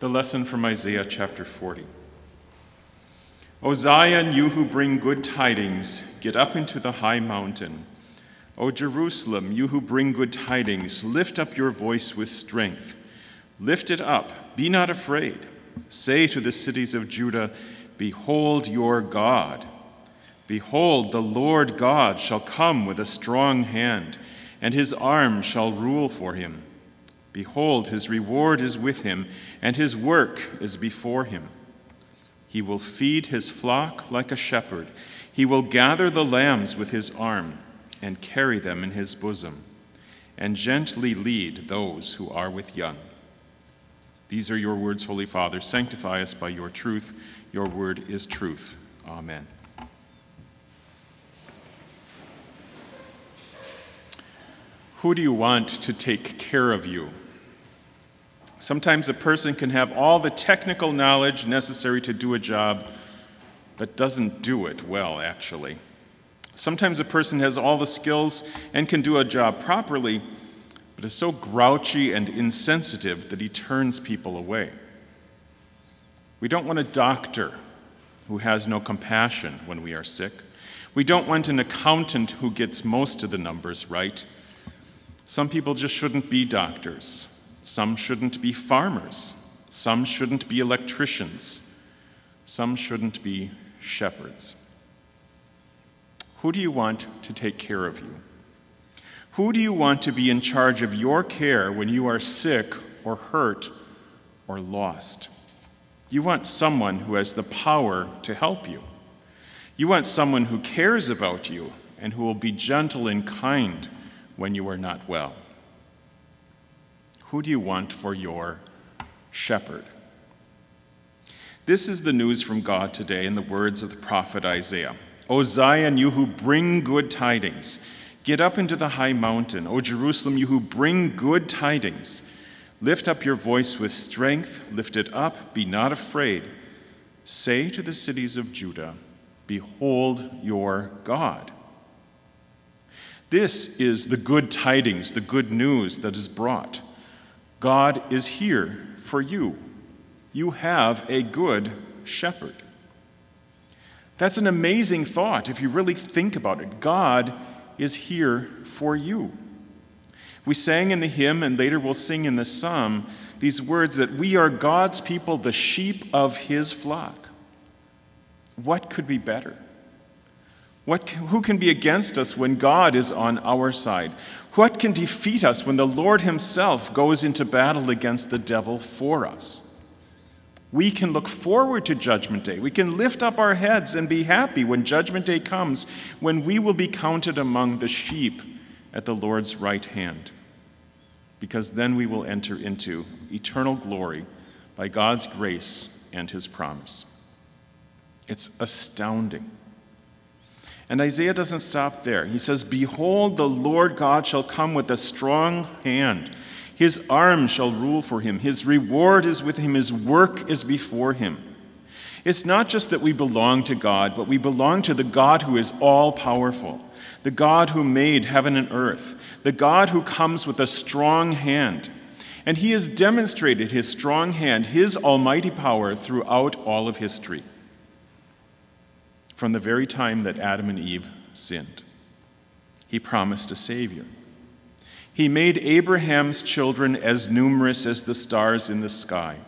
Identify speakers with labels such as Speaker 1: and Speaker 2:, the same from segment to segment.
Speaker 1: The lesson from Isaiah chapter 40. O Zion, you who bring good tidings, get up into the high mountain. O Jerusalem, you who bring good tidings, lift up your voice with strength. Lift it up, be not afraid. Say to the cities of Judah, Behold your God. Behold, the Lord God shall come with a strong hand, and his arm shall rule for him. Behold, his reward is with him, and his work is before him. He will feed his flock like a shepherd. He will gather the lambs with his arm and carry them in his bosom, and gently lead those who are with young. These are your words, Holy Father. Sanctify us by your truth. Your word is truth. Amen. Who do you want to take care of you? Sometimes a person can have all the technical knowledge necessary to do a job, but doesn't do it well, actually. Sometimes a person has all the skills and can do a job properly, but is so grouchy and insensitive that he turns people away. We don't want a doctor who has no compassion when we are sick. We don't want an accountant who gets most of the numbers right. Some people just shouldn't be doctors. Some shouldn't be farmers. Some shouldn't be electricians. Some shouldn't be shepherds. Who do you want to take care of you? Who do you want to be in charge of your care when you are sick or hurt or lost? You want someone who has the power to help you. You want someone who cares about you and who will be gentle and kind when you are not well. Who do you want for your shepherd? This is the news from God today in the words of the prophet Isaiah. O Zion, you who bring good tidings, get up into the high mountain. O Jerusalem, you who bring good tidings, lift up your voice with strength, lift it up, be not afraid. Say to the cities of Judah, Behold your God. This is the good tidings, the good news that is brought. God is here for you. You have a good shepherd. That's an amazing thought if you really think about it. God is here for you. We sang in the hymn, and later we'll sing in the psalm, these words that we are God's people, the sheep of his flock. What could be better? What, who can be against us when God is on our side? What can defeat us when the Lord Himself goes into battle against the devil for us? We can look forward to Judgment Day. We can lift up our heads and be happy when Judgment Day comes, when we will be counted among the sheep at the Lord's right hand. Because then we will enter into eternal glory by God's grace and His promise. It's astounding. And Isaiah doesn't stop there. He says, Behold, the Lord God shall come with a strong hand. His arm shall rule for him. His reward is with him. His work is before him. It's not just that we belong to God, but we belong to the God who is all powerful, the God who made heaven and earth, the God who comes with a strong hand. And he has demonstrated his strong hand, his almighty power throughout all of history from the very time that Adam and Eve sinned. He promised a Savior. He made Abraham's children as numerous as the stars in the sky.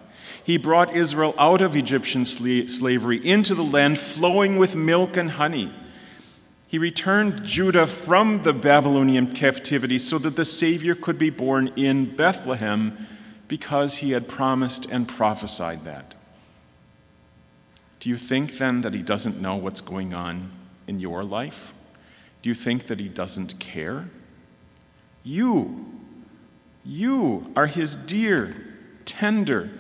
Speaker 1: He brought Israel out of Egyptian slavery into the land flowing with milk and honey. He returned Judah from the Babylonian captivity so that the Savior could be born in Bethlehem because he had promised and prophesied that. Do you think then that he doesn't know what's going on in your life? Do you think that he doesn't care? You, you are his dear, tender,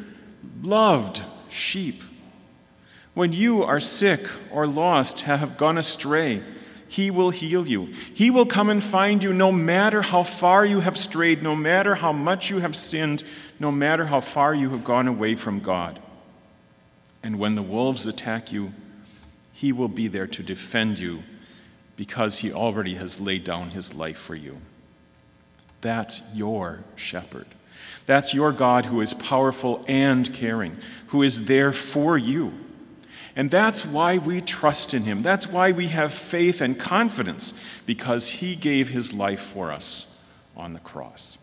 Speaker 1: loved sheep. When you are sick or lost, have gone astray, he will heal you. He will come and find you no matter how far you have strayed, no matter how much you have sinned, no matter how far you have gone away from God. And when the wolves attack you, he will be there to defend you because he already has laid down his life for you. That's your shepherd. That's your God who is powerful and caring, who is there for you. And that's why we trust in him. That's why we have faith and confidence, because he gave his life for us on the cross.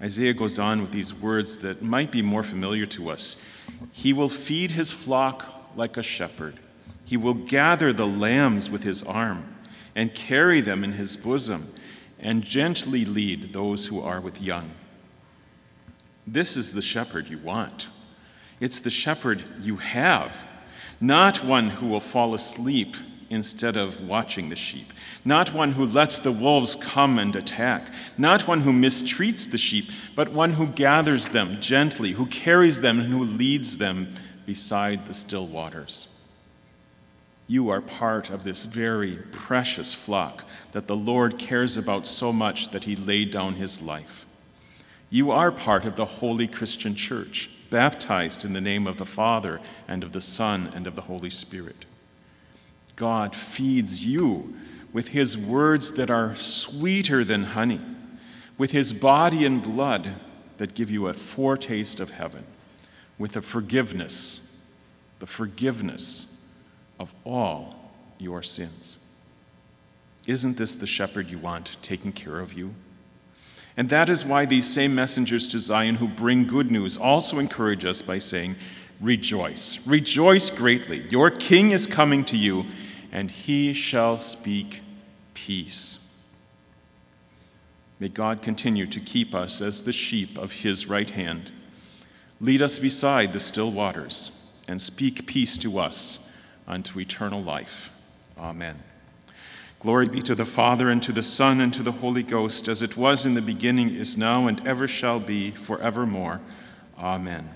Speaker 1: Isaiah goes on with these words that might be more familiar to us. He will feed his flock like a shepherd. He will gather the lambs with his arm and carry them in his bosom and gently lead those who are with young. This is the shepherd you want. It's the shepherd you have, not one who will fall asleep instead of watching the sheep, not one who lets the wolves come and attack, not one who mistreats the sheep, but one who gathers them gently, who carries them, and who leads them beside the still waters. You are part of this very precious flock that the Lord cares about so much that he laid down his life. You are part of the holy Christian church, baptized in the name of the Father and of the Son and of the Holy Spirit. God feeds you with his words that are sweeter than honey, with his body and blood that give you a foretaste of heaven, with the forgiveness, the forgiveness of all your sins. Isn't this the shepherd you want taking care of you? And that is why these same messengers to Zion who bring good news also encourage us by saying, Rejoice, rejoice greatly. Your king is coming to you and he shall speak peace. May God continue to keep us as the sheep of his right hand. Lead us beside the still waters, and speak peace to us unto eternal life. Amen. Glory be to the Father, and to the Son, and to the Holy Ghost, as it was in the beginning, is now, and ever shall be, forevermore. Amen.